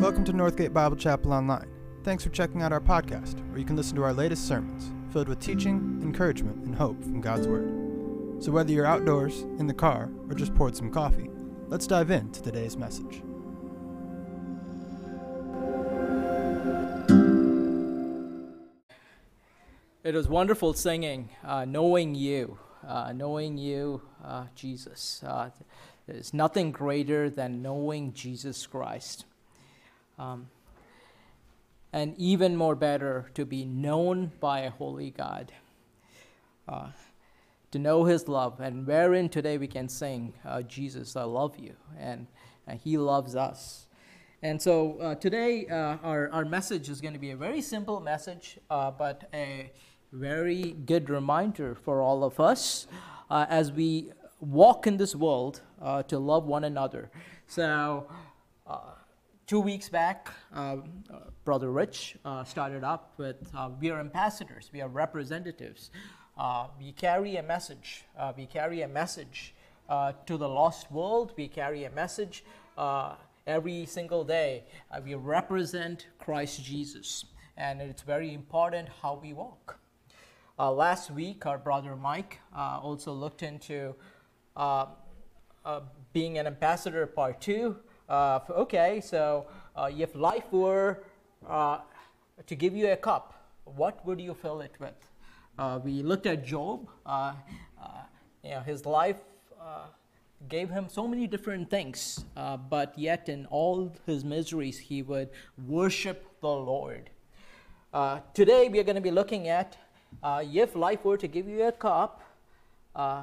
Welcome to Northgate Bible Chapel Online. Thanks for checking out our podcast, where you can listen to our latest sermons, filled with teaching, encouragement, and hope from God's Word. So, whether you're outdoors, in the car, or just poured some coffee, let's dive into today's message. It was wonderful singing, uh, knowing you, uh, knowing you, uh, Jesus. Uh, there's nothing greater than knowing Jesus Christ. Um, and even more better to be known by a holy God. Uh, to know his love, and wherein today we can sing, uh, Jesus, I love you, and, and he loves us. And so uh, today, uh, our, our message is going to be a very simple message, uh, but a very good reminder for all of us uh, as we walk in this world uh, to love one another. So, uh, two weeks back, Brother Rich started up with we are ambassadors, we are representatives. we carry a message. we carry a message to the lost world. We carry a message every single day. Uh, we represent Christ Jesus, and it's very important how we walk. Uh, last week, our brother Mike uh, also looked into uh, uh, being an ambassador part two. Uh, okay, so if life were to give you a cup, what would you fill it with? we looked at Job. you know, his life gave him so many different things, uh, but yet in all his miseries, he would worship the Lord. Uh, today, we are going to be looking at uh, if life were to give you a cup uh,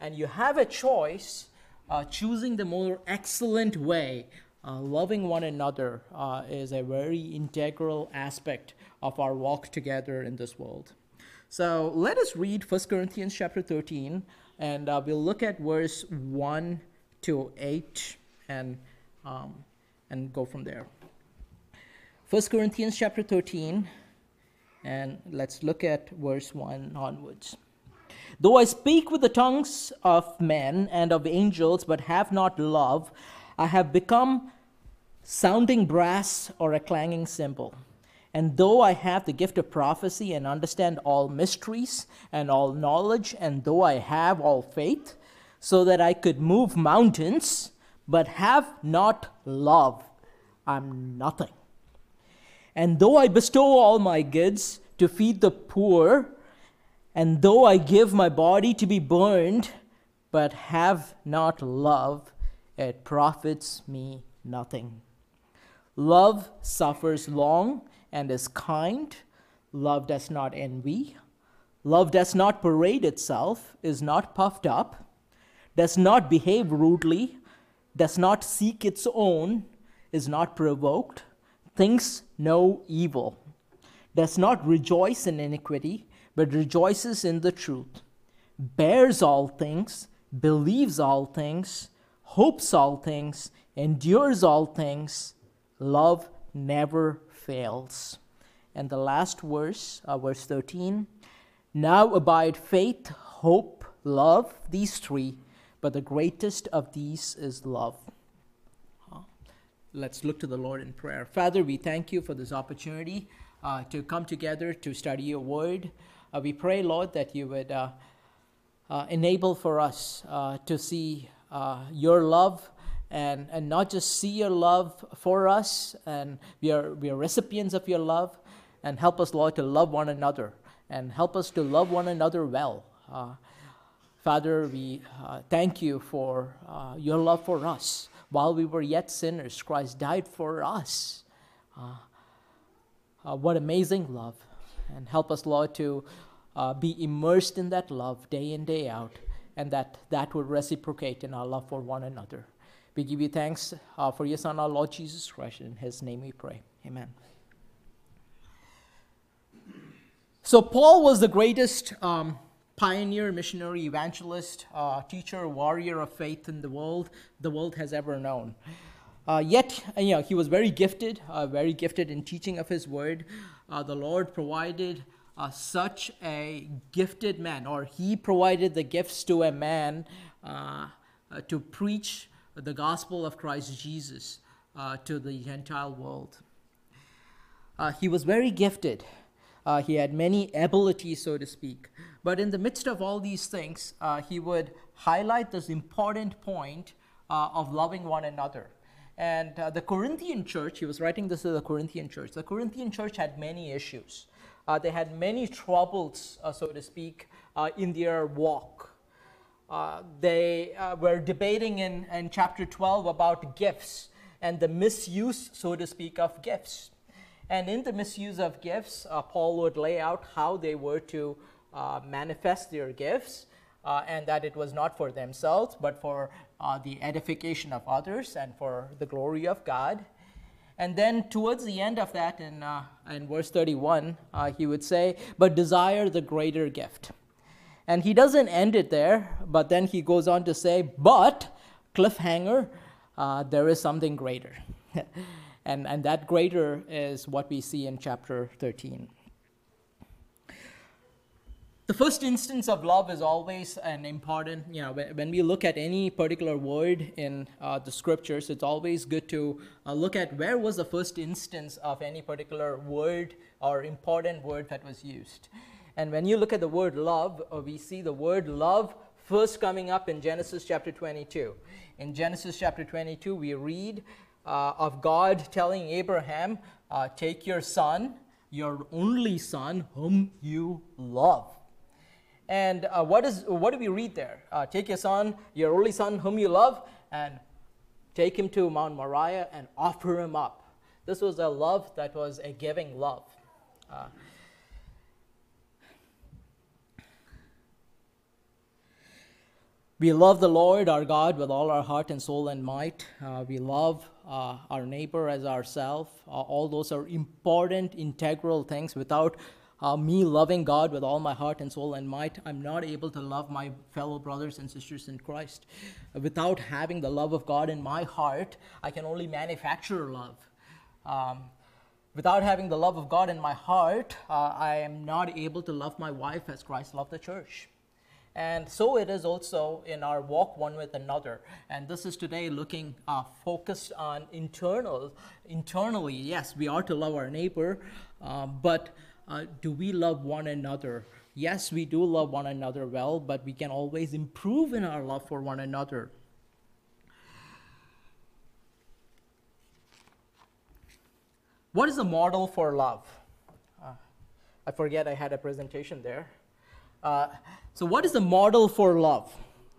and you have a choice, uh, choosing the more excellent way, uh, loving one another is a very integral aspect of our walk together in this world. So let us read 1 Corinthians chapter 13 and uh, we'll look at verse 1 to 8 and, um, and go from there. 1 Corinthians chapter 13, and let's look at verse 1 onwards. Though I speak with the tongues of men and of angels, but have not love, I have become sounding brass or a clanging cymbal. And though I have the gift of prophecy and understand all mysteries and all knowledge, and though I have all faith, so that I could move mountains, but have not love, I'm nothing. And though I bestow all my goods to feed the poor, and though I give my body to be burned, but have not love, it profits me nothing. Love suffers long and is kind. Love does not envy. Love does not parade itself, is not puffed up, does not behave rudely, does not seek its own, is not provoked, thinks no evil, does not rejoice in iniquity, but rejoices in the truth, bears all things, believes all things, hopes all things, endures all things. Love never fails. And the last verse, uh, verse 13 Now abide faith, hope, love, these three, but the greatest of these is love. Let's look to the Lord in prayer. Father, we thank you for this opportunity uh, to come together to study your word. Uh, we pray, Lord, that you would uh, uh, enable for us to see your love and, and not just see your love for us, and we are, we are recipients of your love, and help us, Lord, to love one another, and help us to love one another well. Uh, Father, we uh, thank you for uh, your love for us. While we were yet sinners, Christ died for us. What amazing love. And help us, Lord, to uh, be immersed in that love day in, day out, and that that would reciprocate in our love for one another. We give you thanks uh, for your Son, our Lord Jesus Christ. In his name we pray. Amen. So, Paul was the greatest um, pioneer, missionary, evangelist, uh, teacher, warrior of faith in the world the world has ever known. Uh, yet, you know, he was very gifted, uh, very gifted in teaching of his word. Uh, the Lord provided uh, such a gifted man, or he provided the gifts to a man uh, to preach the gospel of Christ Jesus uh, to the Gentile world. Uh, he was very gifted. Uh, he had many abilities, so to speak. But in the midst of all these things, uh, he would highlight this important point uh, of loving one another. And uh, the Corinthian church, he was writing this to the Corinthian church. The Corinthian church had many issues. Uh, they had many troubles, uh, so to speak, in their walk. they were debating in, in chapter 12 about gifts and the misuse, so to speak, of gifts. And in the misuse of gifts, uh, Paul would lay out how they were to uh, manifest their gifts, uh, and that it was not for themselves, but for uh, the edification of others and for the glory of God. And then towards the end of that, in, uh, in verse 31, uh, he would say, But desire the greater gift. And he doesn't end it there, but then he goes on to say, But, cliffhanger, there is something greater. And, and that greater is what we see in chapter 13. The first instance of love is always an important, you know, when we look at any particular word in uh, the scriptures, it's always good to uh, look at where was the first instance of any particular word or important word that was used. And when you look at the word love, uh, we see the word love first coming up in Genesis chapter 22. In Genesis chapter 22, we read uh, of God telling Abraham, uh, Take your son, your only son, whom you love. And uh, what, is, what do we read there? Uh, take your son, your only son, whom you love, and take him to Mount Moriah and offer him up. This was a love that was a giving love. Uh, we love the Lord our God with all our heart and soul and might. Uh, we love uh, our neighbor as ourselves. Uh, all those are important, integral things. Without uh, me loving God with all my heart and soul and might, I'm not able to love my fellow brothers and sisters in Christ. Without having the love of God in my heart, I can only manufacture love. Um, without having the love of God in my heart, uh, I am not able to love my wife as Christ loved the church. And so it is also in our walk one with another. And this is today looking uh, focused on internal. Internally, yes, we are to love our neighbor, uh, but uh, do we love one another? Yes, we do love one another well, but we can always improve in our love for one another. What is the model for love? Uh, I forget I had a presentation there. Uh, so, what is the model for love?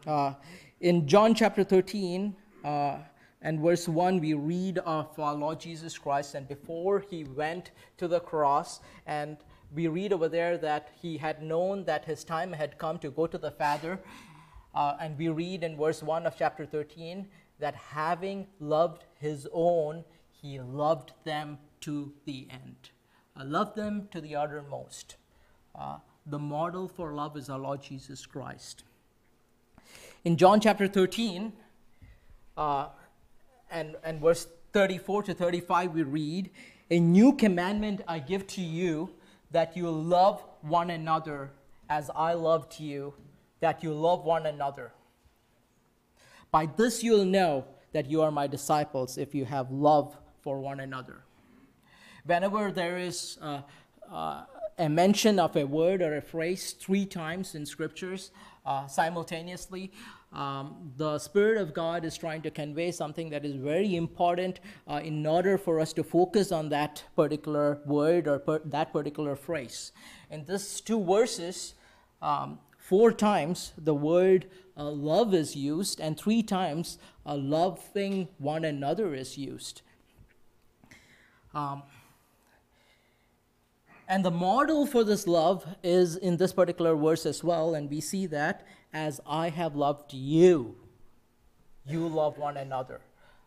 Uh, in John chapter 13 uh, and verse 1, we read of our Lord Jesus Christ, and before he went to the cross, and we read over there that he had known that his time had come to go to the Father. Uh, and we read in verse 1 of chapter 13 that having loved his own, he loved them to the end. Uh, loved them to the uttermost. Uh, the model for love is our Lord Jesus Christ. In John chapter 13, uh, and, and verse 34 to 35, we read, A new commandment I give to you, that you love one another as I loved you, that you love one another. By this you'll know that you are my disciples if you have love for one another. Whenever there is uh, uh, a mention of a word or a phrase three times in scriptures uh, simultaneously. Um, the Spirit of God is trying to convey something that is very important uh, in order for us to focus on that particular word or per- that particular phrase. In these two verses, um, four times the word uh, love is used, and three times uh, loving one another is used. Um, and the model for this love is in this particular verse as well, and we see that as I have loved you, you love one another.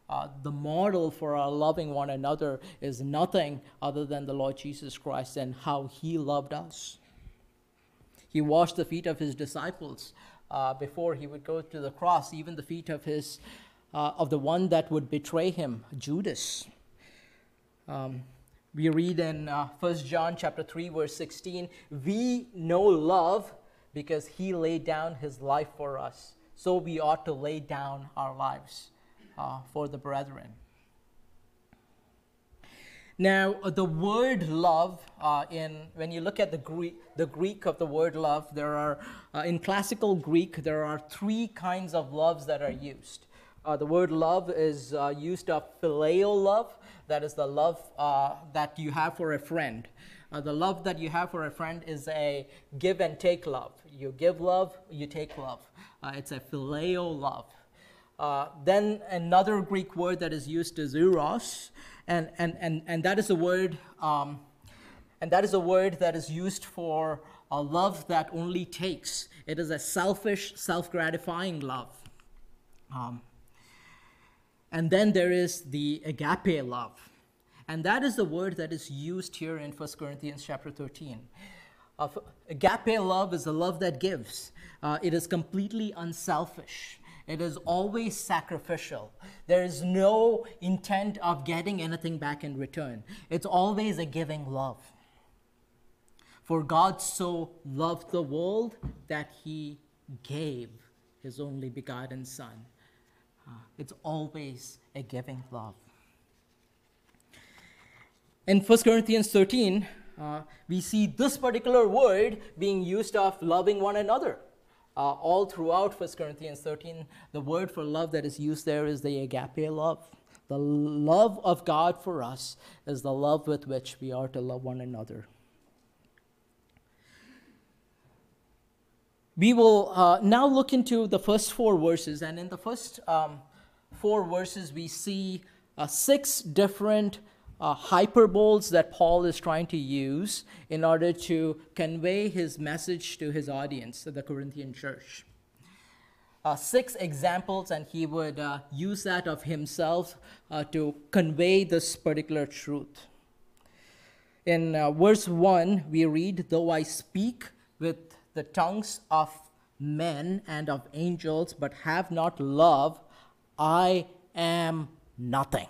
Uh, the model for our loving one another is nothing other than the Lord Jesus Christ and how he loved us. He washed the feet of his disciples uh, before he would go to the cross, even the feet of his uh, of the one that would betray him, Judas. Um, we read in uh, 1 John chapter 3 verse 16, we know love because he laid down his life for us. So we ought to lay down our lives uh, for the brethren. Now, uh, the word love, uh, in when you look at the Greek, the Greek of the word love, there are uh, in classical Greek there are three kinds of loves that are used. Uh, the word love is uh, used of phileo love, that is the love uh, that you have for a friend. the love that you have for a friend is a give and take love. You give love, you take love. it's a phileo love. then another Greek word that is used is eros and, and, and, and that is a word um, and that is a word that is used for a love that only takes it is a selfish self-gratifying love um, and then there is the agape love and that is the word that is used here in 1 corinthians chapter 13 uh, agape love is a love that gives uh, it is completely unselfish it is always sacrificial. There is no intent of getting anything back in return. It's always a giving love. For God so loved the world that he gave his only begotten Son. It's always a giving love. In 1 Corinthians 13, uh, we see this particular word being used of loving one another uh, all throughout 1 Corinthians 13, the word for love that is used there is the agape love. The love of God for us is the love with which we are to love one another. We will uh, now look into the first four verses, and in the first um, four verses, we see uh, six different uh, hyperboles that Paul is trying to use in order to convey his message to his audience, the Corinthian church. Uh, six examples, and he would uh, use that of himself uh, to convey this particular truth. In verse 1, we read, Though I speak with the tongues of men and of angels, but have not love, I am nothing.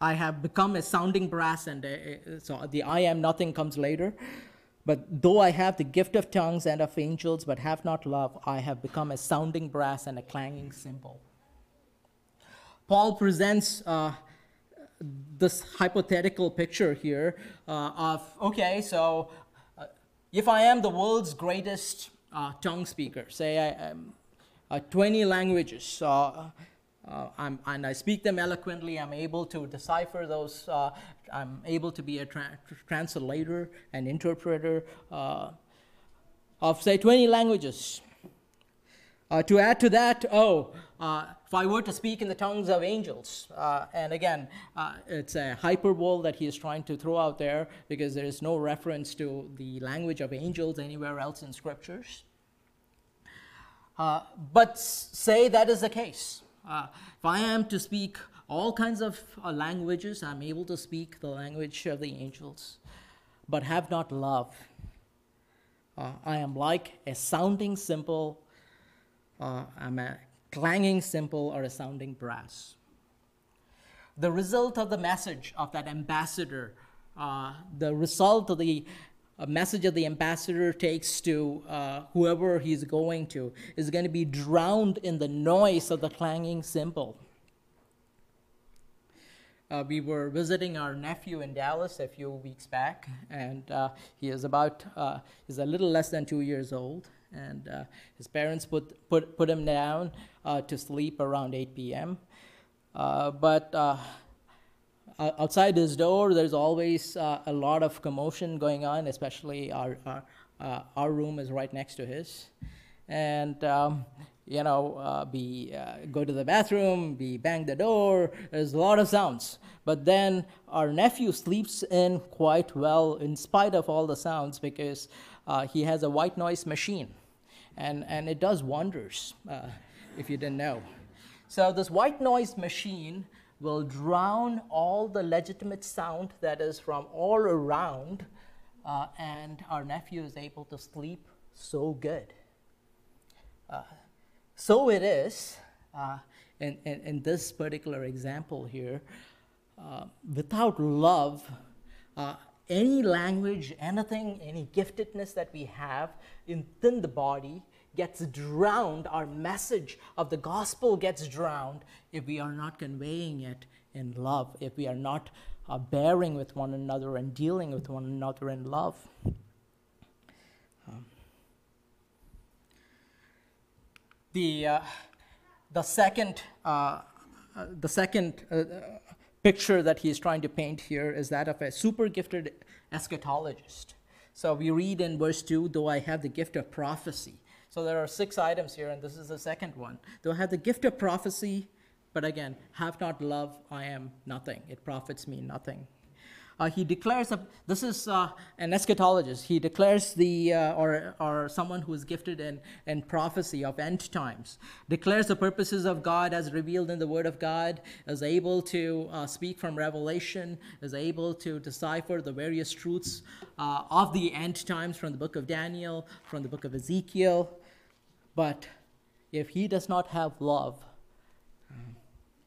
I have become a sounding brass, and a, so the I am nothing comes later. But though I have the gift of tongues and of angels, but have not love, I have become a sounding brass and a clanging cymbal. Paul presents uh, this hypothetical picture here uh, of okay, so uh, if I am the world's greatest uh, tongue speaker, say I am uh, 20 languages, uh, and I speak them eloquently. I'm able to decipher those. Uh, I'm able to be a tra- translator and interpreter uh, of, say, 20 languages. To add to that, oh, if I were to speak in the tongues of angels, uh, and again, it's a hyperbole that he is trying to throw out there because there is no reference to the language of angels anywhere else in scriptures. but say that is the case. Uh, if I am to speak all kinds of uh, languages, I'm able to speak the language of the angels, but have not love. Uh, I am like a sounding cymbal, uh, I'm a clanging cymbal or a sounding brass. The result of the message of that ambassador, uh, the result of the a message that the ambassador takes to uh, whoever he's going to is going to be drowned in the noise of the clanging cymbal. Uh, we were visiting our nephew in Dallas a few weeks back, and uh, he is about uh, he's a little less than two years old, and uh, his parents put put put him down uh, to sleep around 8 p.m. but outside his door, there's always uh, a lot of commotion going on, especially our, our, uh, our room is right next to his. And, um, you know, uh, be, uh, go to the bathroom, be bang the door, there's a lot of sounds. But then our nephew sleeps in quite well in spite of all the sounds because uh, he has a white noise machine. And, and it does wonders, uh, if you didn't know. So this white noise machine will drown all the legitimate sound that is from all around, uh, and our nephew is able to sleep so good. Uh, so it is uh, in, in, in, this particular example here. Uh, without love, uh, any language, anything, any giftedness that we have within the body gets drowned, our message of the gospel gets drowned if we are not conveying it in love, if we are not uh, bearing with one another and dealing with one another in love. The, uh, the second, uh, uh the second uh, picture that he's trying to paint here is that of a super gifted eschatologist. So we read in verse 2 though I have the gift of prophecy. So there are six items here, and this is the second one. Though I have the gift of prophecy, but again, have not love, I am nothing. It profits me nothing. Uh, he declares, a, this is uh, an eschatologist. He declares the, uh, or, or someone who is gifted in, in prophecy of end times, declares the purposes of God as revealed in the Word of God, is able to uh, speak from revelation, is able to decipher the various truths uh, of the end times from the book of Daniel, from the book of Ezekiel. But if he does not have love,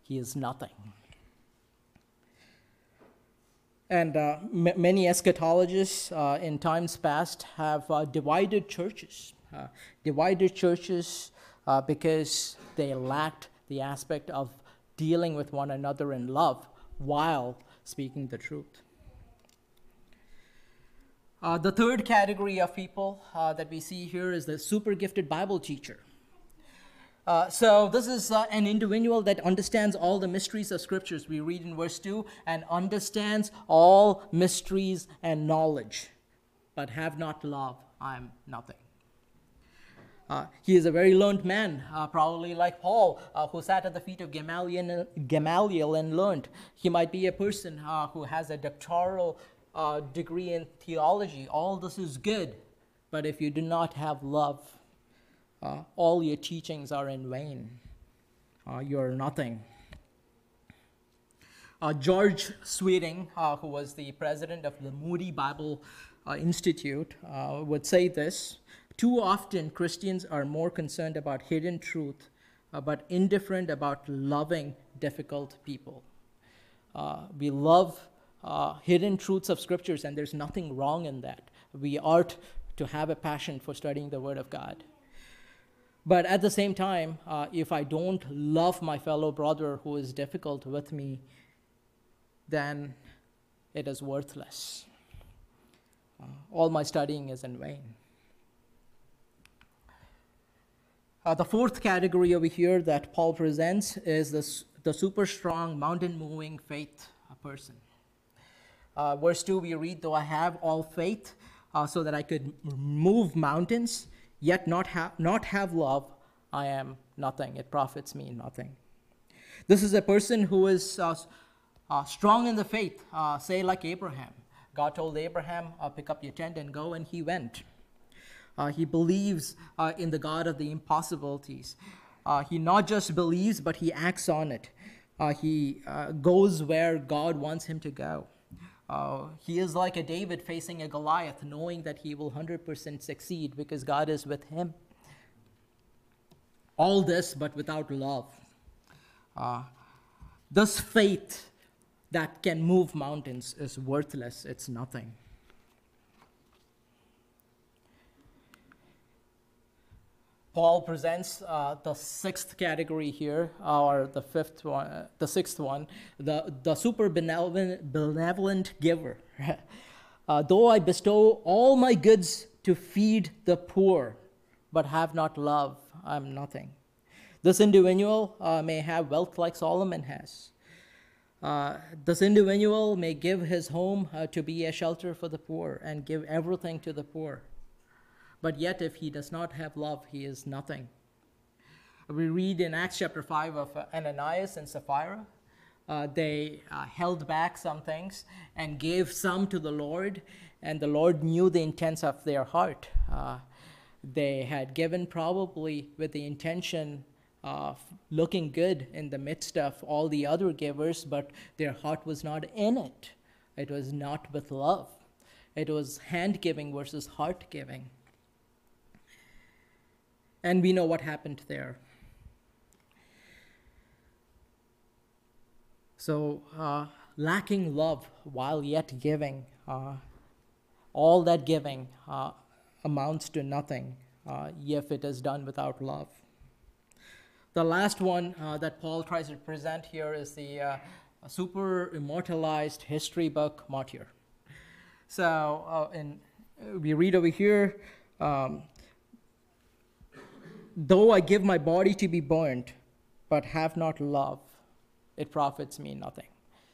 he is nothing. And uh, many eschatologists uh, in times past have uh, divided churches, uh, divided churches uh, because they lacked the aspect of dealing with one another in love while speaking the truth. Uh, the third category of people that we see here is the super gifted Bible teacher. Uh, so this is uh, an individual that understands all the mysteries of scriptures. We read in verse 2 and understands all mysteries and knowledge, but have not love, I'm nothing. Uh, he is a very learned man, uh, probably like Paul, uh, who sat at the feet of Gamaliel, Gamaliel and learned. He might be a person uh, who has a doctoral degree in theology. All this is good, but if you do not have love, uh, all your teachings are in vain. Uh, you're nothing. Uh, George Sweeting, uh, who was the president of the Moody Bible uh, Institute, uh, would say this Too often, Christians are more concerned about hidden truth, but indifferent about loving difficult people. we love hidden truths of scriptures, and there's nothing wrong in that. We ought to have a passion for studying the Word of God. But at the same time, uh, if I don't love my fellow brother who is difficult with me, then it is worthless. Uh, all my studying is in vain. Uh, the fourth category over here that Paul presents is the, the super strong, mountain moving faith person. Uh, verse 2, we read, Though I have all faith uh, so that I could move mountains, yet not, ha- not have love, I am nothing. It profits me nothing. This is a person who is uh, uh, strong in the faith, uh, say, like Abraham. God told Abraham, uh, Pick up your tent and go, and he went. Uh, he believes uh, in the God of the impossibilities. he not just believes, but he acts on it. he goes where God wants him to go. Uh, he is like a David facing a Goliath, knowing that he will 100% succeed because God is with him. All this, but without love. Uh, this faith that can move mountains is worthless, it's nothing. Paul presents uh, the sixth category here, or the fifth one, the sixth one, the, the super benevolent, benevolent giver. uh, Though I bestow all my goods to feed the poor, but have not love, I'm nothing. This individual uh, may have wealth like Solomon has. Uh, this individual may give his home uh, to be a shelter for the poor and give everything to the poor. But yet, if he does not have love, he is nothing. We read in Acts chapter 5 of Ananias and Sapphira. Uh, they uh, held back some things and gave some to the Lord, and the Lord knew the intents of their heart. Uh, they had given probably with the intention of looking good in the midst of all the other givers, but their heart was not in it. It was not with love. It was hand giving versus heart giving. And we know what happened there. So, uh, lacking love while yet giving, uh, all that giving uh, amounts to nothing uh, if it is done without love. The last one uh, that Paul tries to present here is the, uh, super immortalized history book martyr. So, in, we read over here um, Though I give my body to be burned, but have not love, it profits me nothing.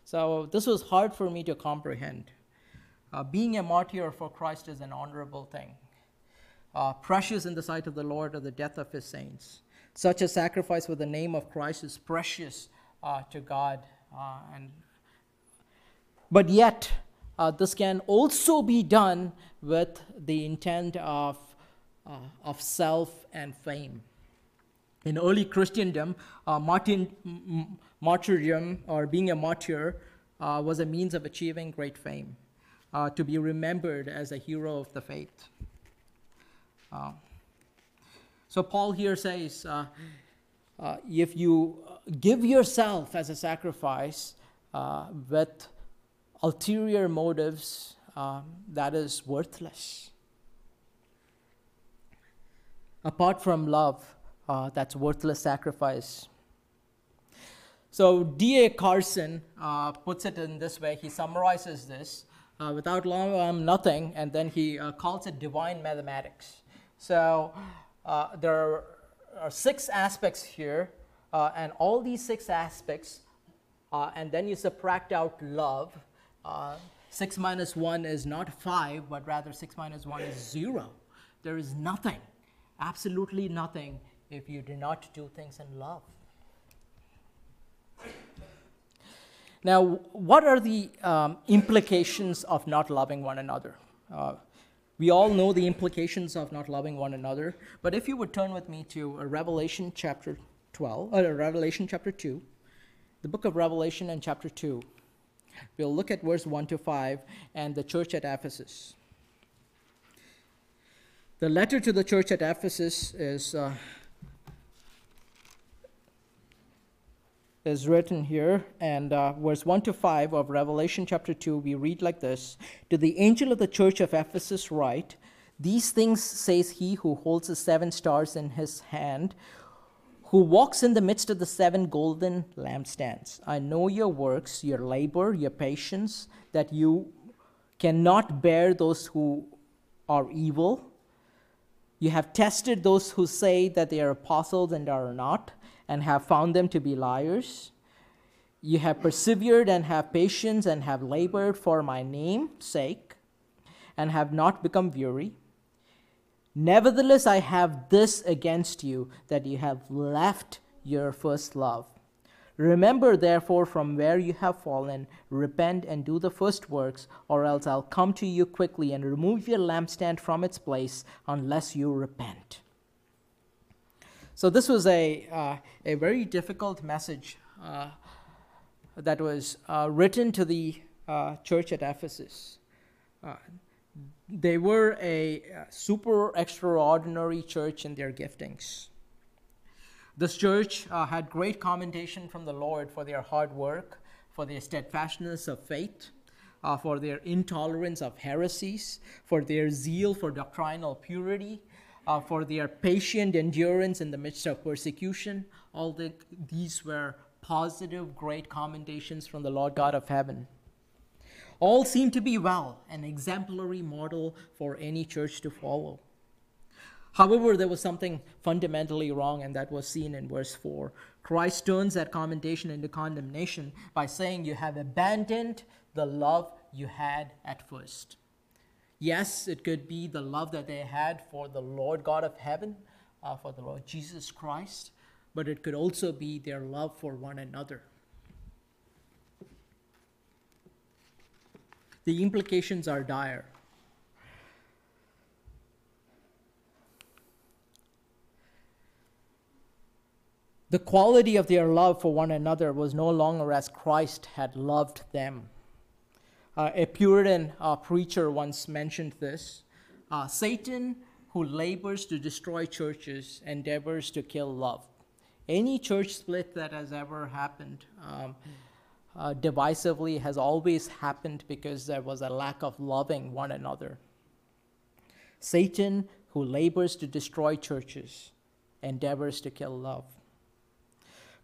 So, this was hard for me to comprehend. Uh, being a martyr for Christ is an honorable thing. Uh, precious in the sight of the Lord are the death of his saints. Such a sacrifice for the name of Christ is precious uh, to God. Uh, and, but yet, uh, this can also be done with the intent of, uh, of self and fame. In early Christendom, uh, Martin, martyrdom or being a martyr uh, was a means of achieving great fame, uh, to be remembered as a hero of the faith. Uh, so Paul here says, uh, if you give yourself as a sacrifice with ulterior motives, um, that is worthless. Apart from love, uh, that's worthless sacrifice. So D.A. Carson uh, puts it in this way. He summarizes this uh, without long, um, nothing, and then he uh, calls it divine mathematics. So uh, there are, are, six aspects here, uh, and all these six aspects, and then you subtract out love. 6 minus 1 is not 5, but rather 6 minus 1 is 0. There is nothing, absolutely nothing, if you do not do things in love. Now, what are the um, implications of not loving one another? Uh, we all know the implications of not loving one another, but if you would turn with me to uh, Revelation chapter 12, uh, Revelation chapter 2, the book of Revelation and chapter 2. We'll look at verse 1 to 5 and the church at Ephesus. The letter to the church at Ephesus is, uh, is written here, and uh, verse 1 to 5 of Revelation chapter 2, we read like this To the angel of the church of Ephesus, write, These things says he who holds the seven stars in his hand who walks in the midst of the seven golden lampstands. I know your works, your labor, your patience, that you cannot bear those who are evil. You have tested those who say that they are apostles and are not, and have found them to be liars. You have persevered and have patience and have labored for my name's sake, and have not become weary. Nevertheless, I have this against you that you have left your first love. Remember, therefore, from where you have fallen, repent and do the first works, or else I'll come to you quickly and remove your lampstand from its place unless you repent. So, this was a, uh, a very difficult message uh, that was uh, written to the uh, church at Ephesus. Uh, they were a super extraordinary church in their giftings. This church uh, had great commendation from the Lord for their hard work, for their steadfastness of faith, uh, for their intolerance of heresies, for their zeal for doctrinal purity, uh, for their patient endurance in the midst of persecution. All the, these were positive, great commendations from the Lord God of heaven. All seem to be well, an exemplary model for any church to follow. However, there was something fundamentally wrong, and that was seen in verse 4. Christ turns that commendation into condemnation by saying, You have abandoned the love you had at first. Yes, it could be the love that they had for the Lord God of heaven, uh, for the Lord Jesus Christ, but it could also be their love for one another. the implications are dire. The quality of their love for one another was no longer as Christ had loved them. Uh, a Puritan uh, preacher once mentioned this uh, Satan, who labors to destroy churches, endeavors to kill love. Any church split that has ever happened um, uh, divisively has always happened because there was a lack of loving one another. Satan, who labors to destroy churches, endeavors to kill love.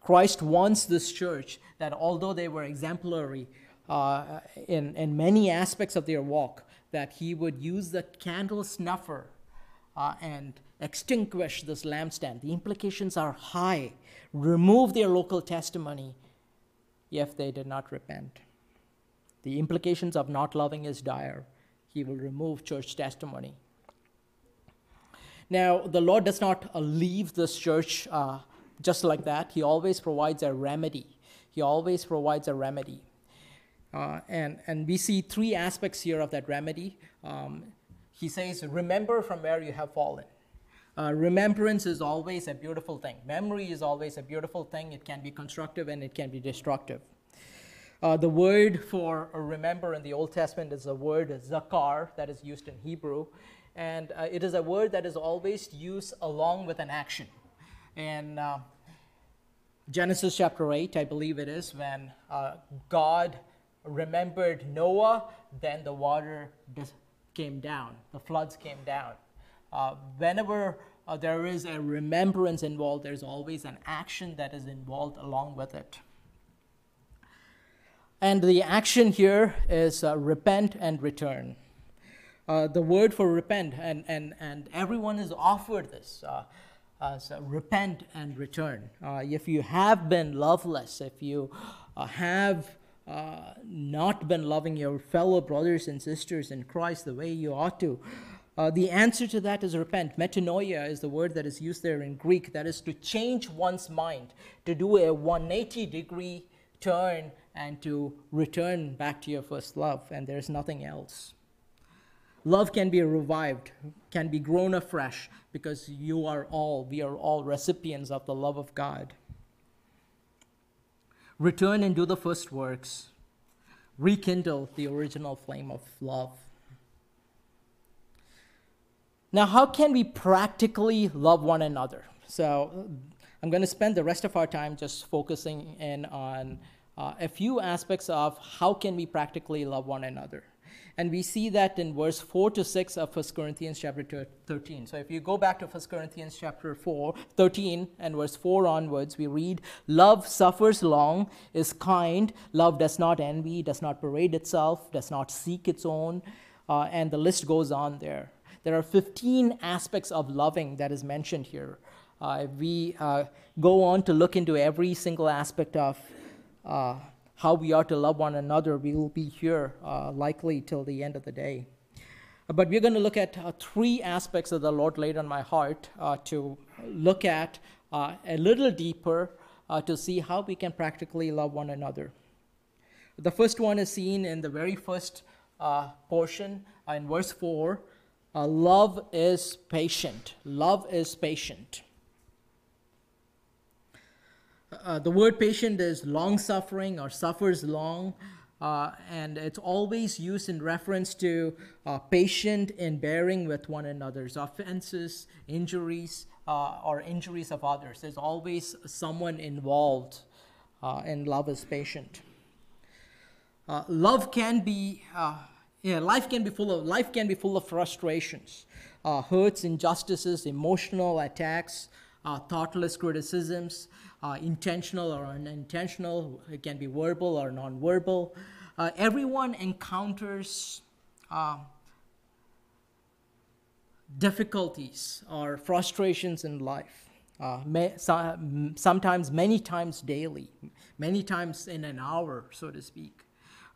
Christ wants this church that although they were exemplary uh, in, in many aspects of their walk, that he would use the candle snuffer uh, and extinguish this lampstand. The implications are high. Remove their local testimony if they did not repent. The implications of not loving is dire. He will remove church testimony. Now, the Lord does not leave this church uh, just like that. He always provides a remedy. He always provides a remedy. Uh, and, and we see three aspects here of that remedy. Um, he says, Remember from where you have fallen. Uh, remembrance is always a beautiful thing. Memory is always a beautiful thing. It can be constructive and it can be destructive. Uh, the word for remember in the Old Testament is the word zakar that is used in Hebrew. And uh, it is a word that is always used along with an action. In uh, Genesis chapter 8, I believe it is, when uh, God remembered Noah, then the water came down, the floods came down. Uh, whenever uh, there is a remembrance involved, there's always an action that is involved along with it. And the action here is uh, repent and return. Uh, the word for repent, and, and, and everyone is offered this. Uh, so repent and return. Uh, if you have been loveless, if you uh, have uh, not been loving your fellow brothers and sisters in Christ the way you ought to, uh, the answer to that is repent. Metanoia is the word that is used there in Greek. That is to change one's mind, to do a 180 degree turn, and to return back to your first love. And there's nothing else. Love can be revived, can be grown afresh, because you are all, we are all recipients of the love of God. Return and do the first works. Rekindle the original flame of love. Now, how can we practically love one another? So, I'm going to spend the rest of our time just focusing in on uh, a few aspects of how can we practically love one another. And we see that in verse 4 to 6 of 1 Corinthians chapter 13. So if you go back to 1 Corinthians chapter 4, 13 and verse 4 onwards, we read, Love suffers long, is kind, love does not envy, does not parade itself, does not seek its own, uh, and the list goes on there. There are 15 aspects of loving that is mentioned here. Uh, we uh, go on to look into every single aspect of uh, how we are to love one another, we will be here uh, likely till the end of the day. But we're going to look at uh, three aspects that the Lord laid on my heart uh, to look at uh, a little deeper uh, to see how we can practically love one another. The first one is seen in the very first uh, portion in verse 4. love is patient. Love is patient. Uh, the word patient is long suffering or suffers long, uh, and it's always used in reference to uh, patient in bearing with one another's offenses, injuries, uh, or injuries of others. There's always someone involved, and uh, love is patient. Love can be, yeah, life can be full of life can be full of frustrations, hurts, injustices, emotional attacks, thoughtless criticisms uh, intentional or unintentional, it can be verbal or nonverbal. Uh, everyone encounters uh, difficulties or frustrations in life. Uh, may, so, sometimes, many times daily, many times in an hour, so to speak.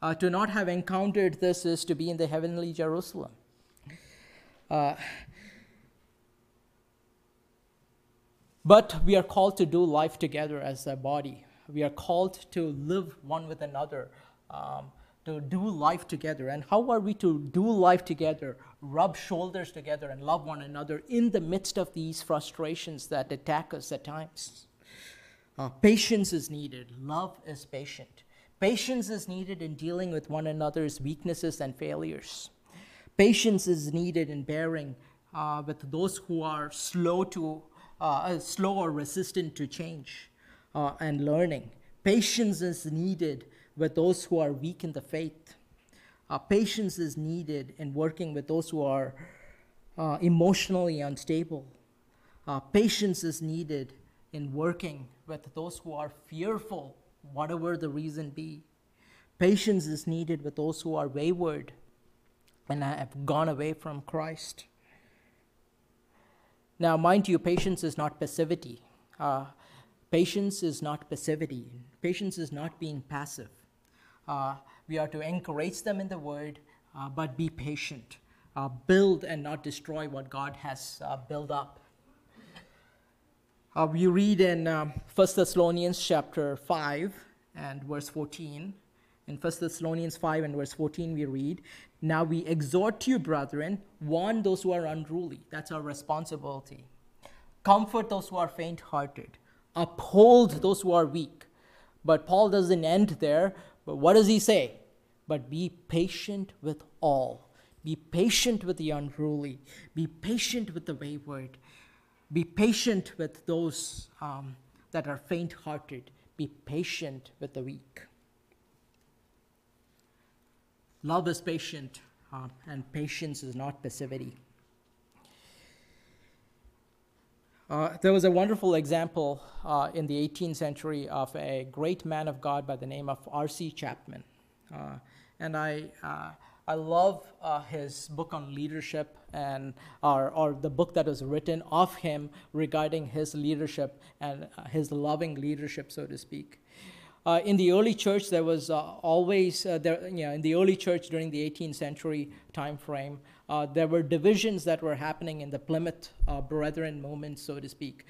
Uh, to not have encountered this is to be in the heavenly Jerusalem. Uh, But we are called to do life together as a body. We are called to live one with another, um, to do life together. And how are we to do life together, rub shoulders together, and love one another in the midst of these frustrations that attack us at times? Uh, patience is needed, love is patient. Patience is needed in dealing with one another's weaknesses and failures. Patience is needed in bearing uh, with those who are slow to uh, slow or resistant to change uh, and learning. Patience is needed with those who are weak in the faith. Uh, patience is needed in working with those who are uh, emotionally unstable. Uh, patience is needed in working with those who are fearful, whatever the reason be. Patience is needed with those who are wayward and have gone away from Christ. Now, mind you, patience is not passivity. Uh, patience is not passivity. Patience is not being passive. Uh, we are to encourage them in the word, uh, but be patient. Uh, build and not destroy what God has uh, built up. Uh, we read in um, 1 Thessalonians chapter 5 and verse 14. In 1 Thessalonians 5 and verse 14, we read, Now we exhort you, brethren, warn those who are unruly. That's our responsibility. Comfort those who are faint hearted, uphold those who are weak. But Paul doesn't end there. But what does he say? But be patient with all. Be patient with the unruly. Be patient with the wayward. Be patient with those um, that are faint hearted. Be patient with the weak. Love is patient, uh, and patience is not passivity. Uh, there was a wonderful example uh, in the 18th century of a great man of God by the name of R.C. Chapman. Uh, and I, uh, I love uh, his book on leadership and or, or the book that was written of him regarding his leadership and his loving leadership, so to speak. Uh, in the early church, there was uh, always uh, there. You know, in the early church during the 18th century time frame, uh, there were divisions that were happening in the Plymouth uh, Brethren movement, so to speak.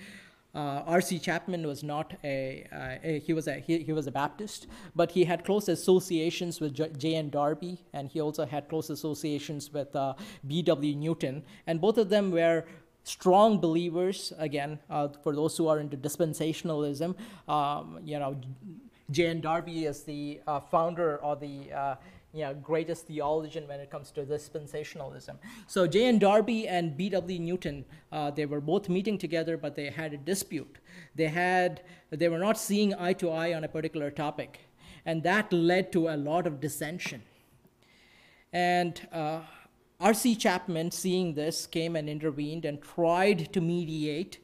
Uh, R.C. Chapman was not a, a, he was a he, he, was a Baptist, but he had close associations with J.N. Darby, and he also had close associations with B.W. Newton, and both of them were strong believers again uh, for those who are into dispensationalism um, you know J.N. Darby is the uh, founder or the uh, you know, greatest theologian when it comes to dispensationalism. So J.N. Darby and B.W. Newton, uh, they were both meeting together, but they had a dispute. They had, they were not seeing eye to eye on a particular topic, and that led to a lot of dissension. And uh, R.C. Chapman, seeing this, came and intervened and tried to mediate.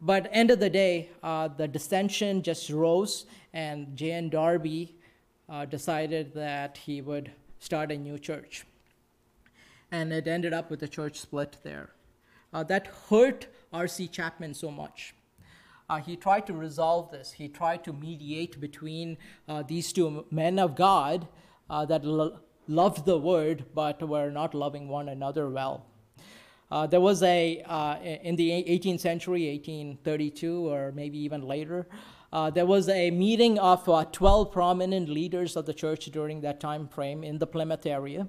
But end of the day, uh, the dissension just rose, and J.N. Darby uh, decided that he would start a new church. And it ended up with a church split there. Uh, that hurt R.C. Chapman so much. Uh, he tried to resolve this. He tried to mediate between uh, these two men of God uh, that lo- loved the word but were not loving one another well. Uh, there was a, uh, in the 18th century, 1832, or maybe even later, uh, there was a meeting of uh, 12 prominent leaders of the church during that time frame in the Plymouth area.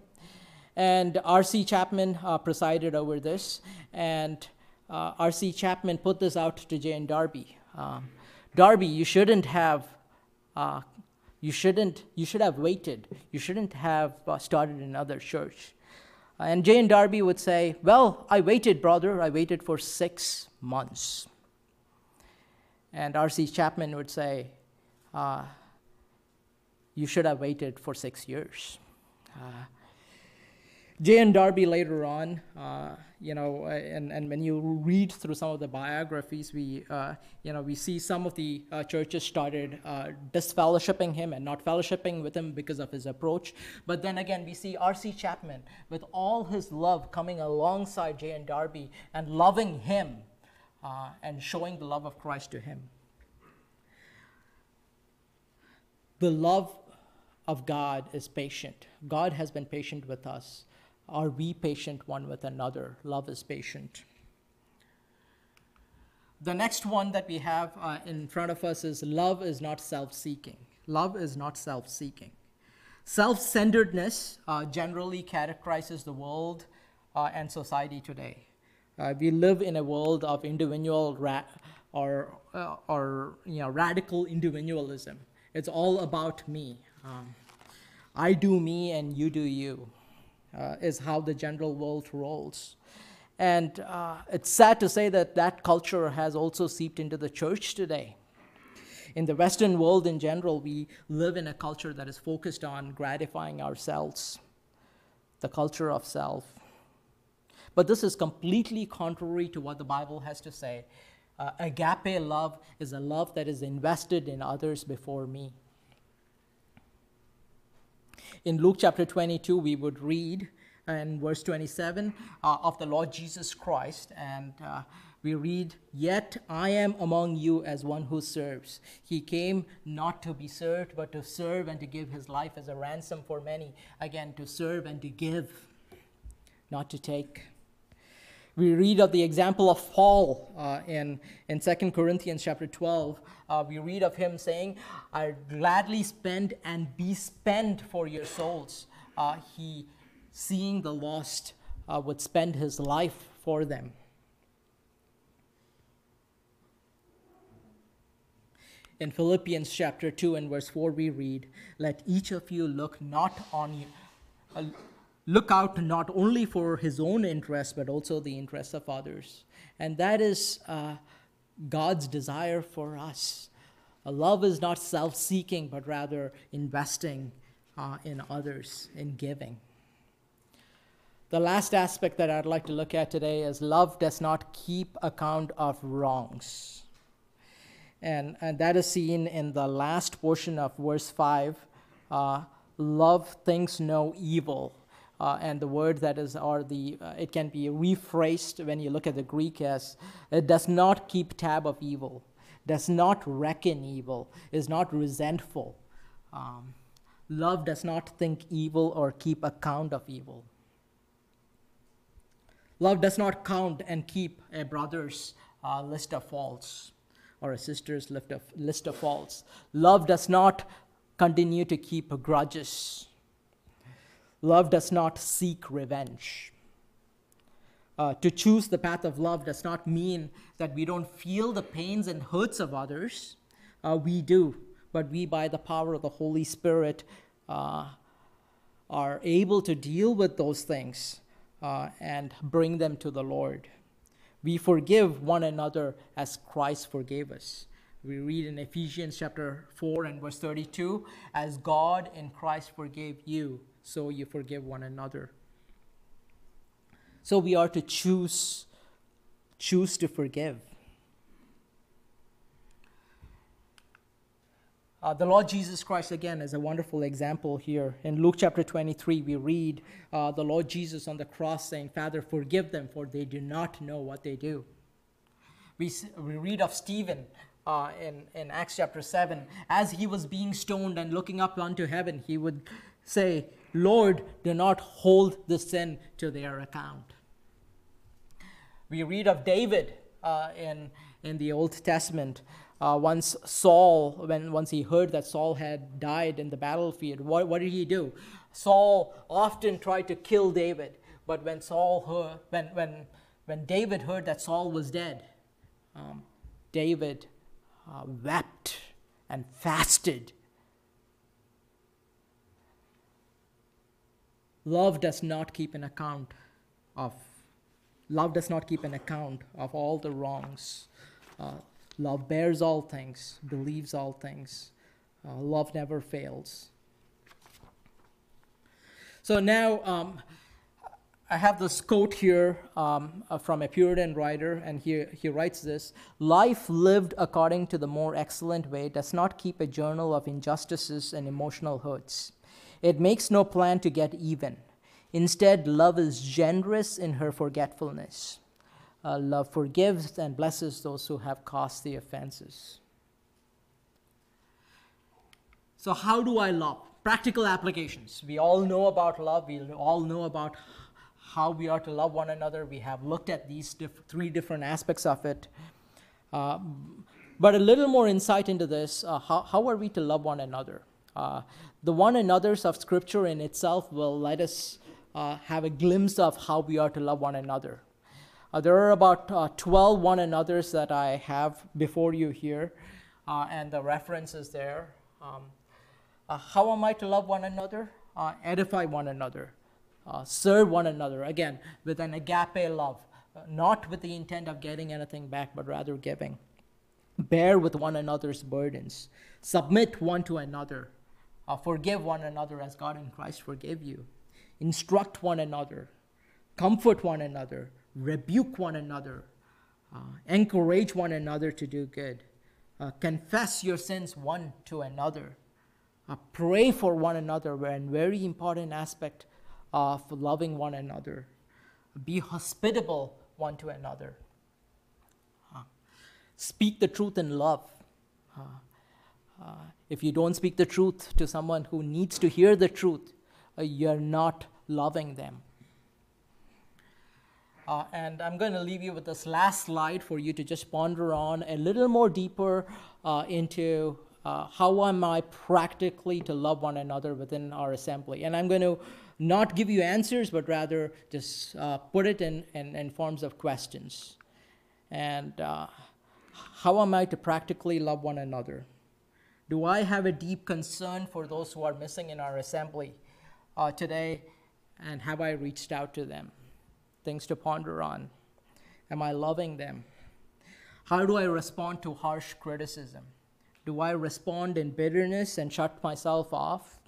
And R.C. Chapman uh, presided over this. And uh, R.C. Chapman put this out to J.N. Darby. Um, Darby, you shouldn't have. Uh, you shouldn't. You should have waited. You shouldn't have started another church. And J.N. Darby would say, "Well, I waited, brother. I waited for six months." And R.C. Chapman would say, uh, You should have waited for six years. Uh, J.N. Darby later on, uh, you know, and, and when you read through some of the biographies, we, uh, you know, we see some of the uh, churches started disfellowshipping him and not fellowshipping with him because of his approach. But then again, we see R.C. Chapman with all his love coming alongside J.N. Darby and loving him uh, and showing the love of Christ to him. The love of God is patient. God has been patient with us. Are we patient one with another? Love is patient. The next one that we have uh, in front of us is love is not self seeking. Love is not self seeking. Self centeredness uh, generally characterizes the world uh, and society today. Uh, we live in a world of individual or, uh, or you know, radical individualism. It's all about me. Um, I do me and you do you, uh, is how the general world rolls. And uh, it's sad to say that that culture has also seeped into the church today. In the Western world in general, we live in a culture that is focused on gratifying ourselves, the culture of self. But this is completely contrary to what the Bible has to say. Uh, agape love is a love that is invested in others before me. In Luke chapter 22, we would read in verse 27 uh, of the Lord Jesus Christ, and uh, we read, Yet I am among you as one who serves. He came not to be served, but to serve and to give his life as a ransom for many. Again, to serve and to give, not to take. We read of the example of Paul uh, in, in 2 Corinthians chapter 12. Uh, we read of him saying, I gladly spend and be spent for your souls. Uh, he, seeing the lost, uh, would spend his life for them. In Philippians chapter 2 and verse 4, we read, Let each of you look not on you. Look out not only for his own interests, but also the interests of others. And that is uh, God's desire for us. A love is not self seeking, but rather investing uh, in others, in giving. The last aspect that I'd like to look at today is love does not keep account of wrongs. And, and that is seen in the last portion of verse 5. Uh, love thinks no evil. Uh, and the word that is, or the, uh, it can be rephrased when you look at the Greek as, it does not keep tab of evil, does not reckon evil, is not resentful. Um, love does not think evil or keep account of evil. Love does not count and keep a brother's uh, list of faults or a sister's list of, list of faults. Love does not continue to keep grudges. Love does not seek revenge. Uh, to choose the path of love does not mean that we don't feel the pains and hurts of others. Uh, we do, but we, by the power of the Holy Spirit, uh, are able to deal with those things uh, and bring them to the Lord. We forgive one another as Christ forgave us. We read in Ephesians chapter 4 and verse 32 as God in Christ forgave you, so you forgive one another. So we are to choose choose to forgive. Uh, the Lord Jesus Christ, again, is a wonderful example here. In Luke chapter 23, we read uh, the Lord Jesus on the cross saying, Father, forgive them, for they do not know what they do. We, we read of Stephen uh, in, in Acts chapter 7. As he was being stoned and looking up unto heaven, he would say, Lord, do not hold the sin to their account. We read of David uh, in, in the Old Testament uh, once Saul, when once he heard that Saul had died in the battlefield, what, what did he do? Saul often tried to kill David, but when Saul heard, when when when David heard that Saul was dead, um, David uh, wept and fasted. Love does not keep an account of love does not keep an account of all the wrongs. Uh, Love bears all things, believes all things. Uh, love never fails. So now um, I have this quote here um, uh, from a Puritan writer, and he, he writes this Life lived according to the more excellent way does not keep a journal of injustices and emotional hurts. It makes no plan to get even. Instead, love is generous in her forgetfulness. Uh, love forgives and blesses those who have caused the offenses. So, how do I love? Practical applications. We all know about love, we all know about how we are to love one another. We have looked at these diff- three different aspects of it. Uh, but a little more insight into this uh, how, how are we to love one another? Uh, the one another's of Scripture in itself will let us uh, have a glimpse of how we are to love one another. Uh, there are about uh, 12 one another's that I have before you here, uh, and the reference is there. Um, uh, how am I to love one another? Edify one another, serve one another, again, with an agape love, not with the intent of getting anything back, but rather giving. Bear with one another's burdens, submit one to another, forgive one another as God in Christ forgave you, instruct one another, comfort one another rebuke one another, Uh, encourage one another to do good. Uh, confess your sins one to another. Uh, pray for one another, and very important aspect of loving one another. Be hospitable one to another. Uh, speak the truth in love. Uh, uh, if you don't speak the truth to someone who needs to hear the truth, you're not loving them. Uh, and I'm going to leave you with this last slide for you to just ponder on a little more deeper uh, into uh, how am I practically to love one another within our assembly. And I'm going to not give you answers, but rather just uh, put it in, in, in, forms of questions. And uh, how am I to practically love one another? Do I have a deep concern for those who are missing in our assembly uh, today? And have I reached out to them? things to ponder on. Am I loving them? How do I respond to harsh criticism? Do I respond in bitterness and shut myself off?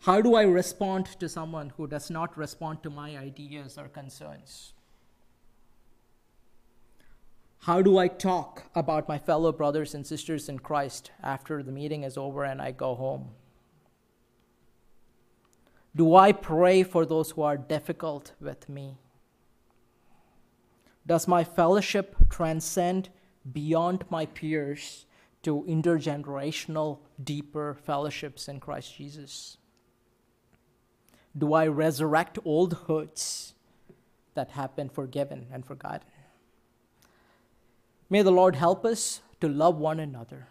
How do I respond to someone who does not respond to my ideas or concerns? How do I talk about my fellow brothers and sisters in Christ after the meeting is over and I go home? Do I pray for those who are difficult with me? Does my fellowship transcend beyond my peers to intergenerational, deeper fellowships in Christ Jesus? Do I resurrect old hurts that have been forgiven and forgotten? May the Lord help us to love one another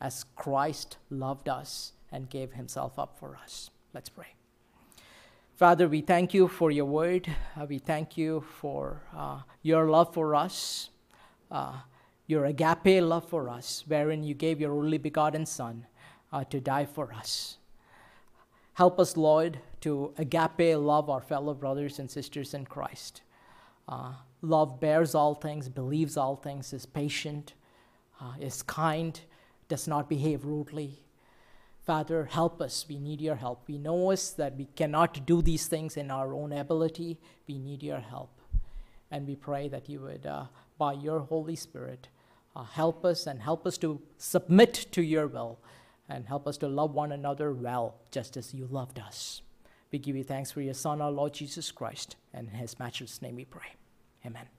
as Christ loved us and gave himself up for us. Let's pray. Father, we thank you for your word. Uh, we thank you for uh, your love for us, uh, your agape love for us, wherein you gave your only begotten Son uh, to die for us. Help us, Lord, to agape love our fellow brothers and sisters in Christ. Love bears all things, believes all things, is patient, uh, is kind, does not behave rudely Father, help us. We need your help. We know us that we cannot do these things in our own ability. We need your help. And we pray that you would, uh, by your Holy Spirit, uh, help us and help us to submit to your will and help us to love one another well, just as you loved us. We give you thanks for your Son, our Lord Jesus Christ, and in his matchless name we pray. Amen.